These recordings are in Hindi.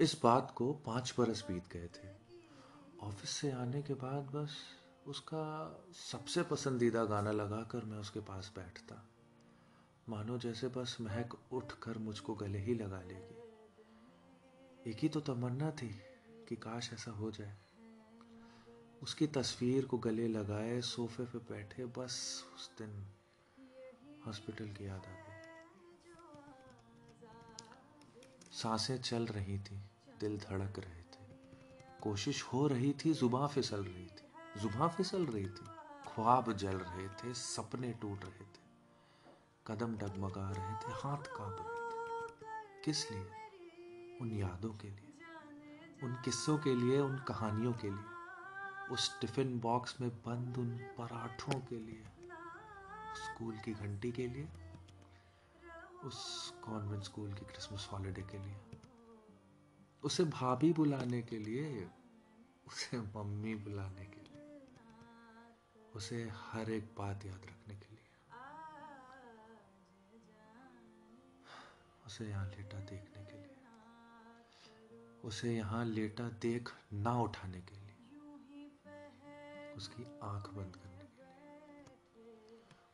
इस बात को पाँच बरस बीत गए थे। ऑफ़िस से आने के बाद बस उसका सबसे पसंदीदा गाना लगाकर मैं उसके पास बैठता। मानो जैसे बस महक उठकर मुझको गले ही लगा लेगी। एक ही तो तमन्ना थी कि काश ऐसा हो जाए। उसकी तस्वीर को गले लगाए, सोफे पे बैठे, बस उस दिन हॉस्पिटल की याद आ साँसें चल रही थी, दिल धड़क रहे थे। कोशिश हो रही थी, जुबा फिसल रही थी, जुबा फिसल रही थी। ख्वाब जल रहे थे, सपने टूट रहे थे। कदम डगमगा रहे थे, हाथ काँप रहे थे। किस लिए? उन यादों के लिए, उन किस्सों के लिए, उन कहानियों के लिए, उस टिफ़िन बॉक्स में बंद उन पराठों के लिए स्कूल की घंटी के लिए, उस कॉन्वेंट स्कूल की क्रिसमस हॉलिडे के लिए। उसे भाभी बुलाने के लिए, उसे मम्मी बुलाने के लिए, उसे हर एक बात याद रखने के लिए, उसे यहाँ लेटा देखने के लिए, उसे यहाँ लेटा देख ना उठाने के लिए, उसकी आँख बंद करने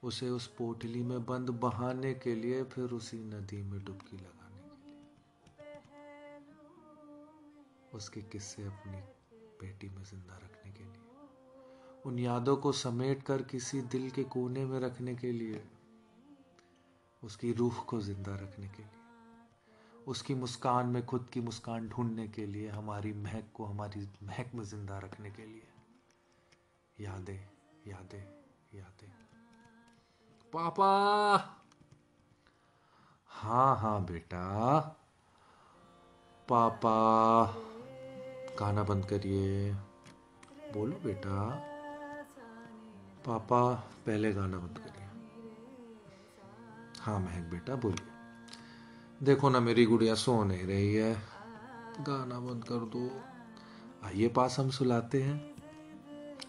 उसे उस पोटली में बंद बहाने के लिए, फिर उसी नदी में डुबकी लगाने के लिए। उसके किस्से अपनी पेटी में ज़िंदा रखने के लिए। उन यादों को समेट कर किसी दिल के कोने में रखने के लिए। उसकी रूह को ज़िंदा रखने के लिए। उसकी मुस्कान में खुद की मुस्कान ढूँढने के लिए, हमारी महक को हमारी महक में ज़िंदा रखने के लिए। यादें यादें यादें। पापा। हाँ हाँ बेटा। पापा, गाना बंद करिए। बोलो बेटा। पापा, पहले गाना बंद करिए। हाँ महक बेटा, बोलिए। देखो ना, मेरी गुड़िया सो नहीं रही है। गाना बंद कर दो। आइए पास, हम सुलाते हैं।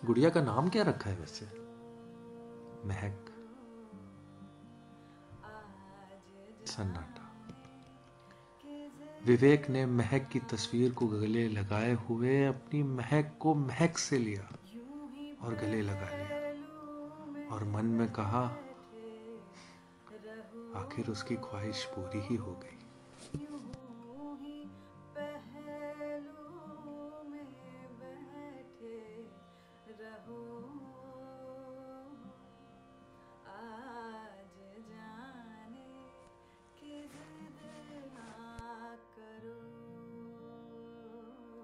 गुड़िया का नाम क्या रखा है वैसे? महक। सन्नाटा। विवेक ने महक की तस्वीर को गले लगाए हुए अपनी महक को महक से लिया और गले लगा लिया और मन में कहा, आखिर उसकी ख्वाहिश पूरी ही हो गई।